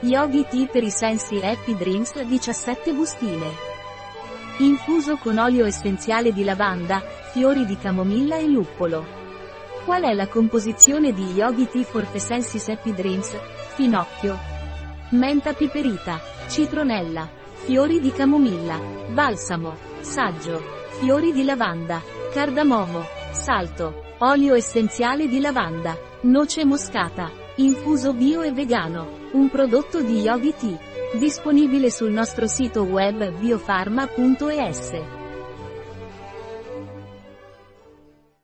Yogi Tea per i sensi Happy Dreams 17 bustine. Infuso con olio essenziale di lavanda, fiori di camomilla e luppolo. Qual è la composizione di Yogi Tea for the Senses Happy Dreams? Finocchio. Menta piperita. Citronella. Fiori di camomilla. Balsamo. Saggio. Fiori di lavanda. Cardamomo. Salto. Olio essenziale di lavanda. Noce moscata. Infuso bio e vegano. Un prodotto di Yogi Tea. Disponibile sul nostro sito web biofarma.es.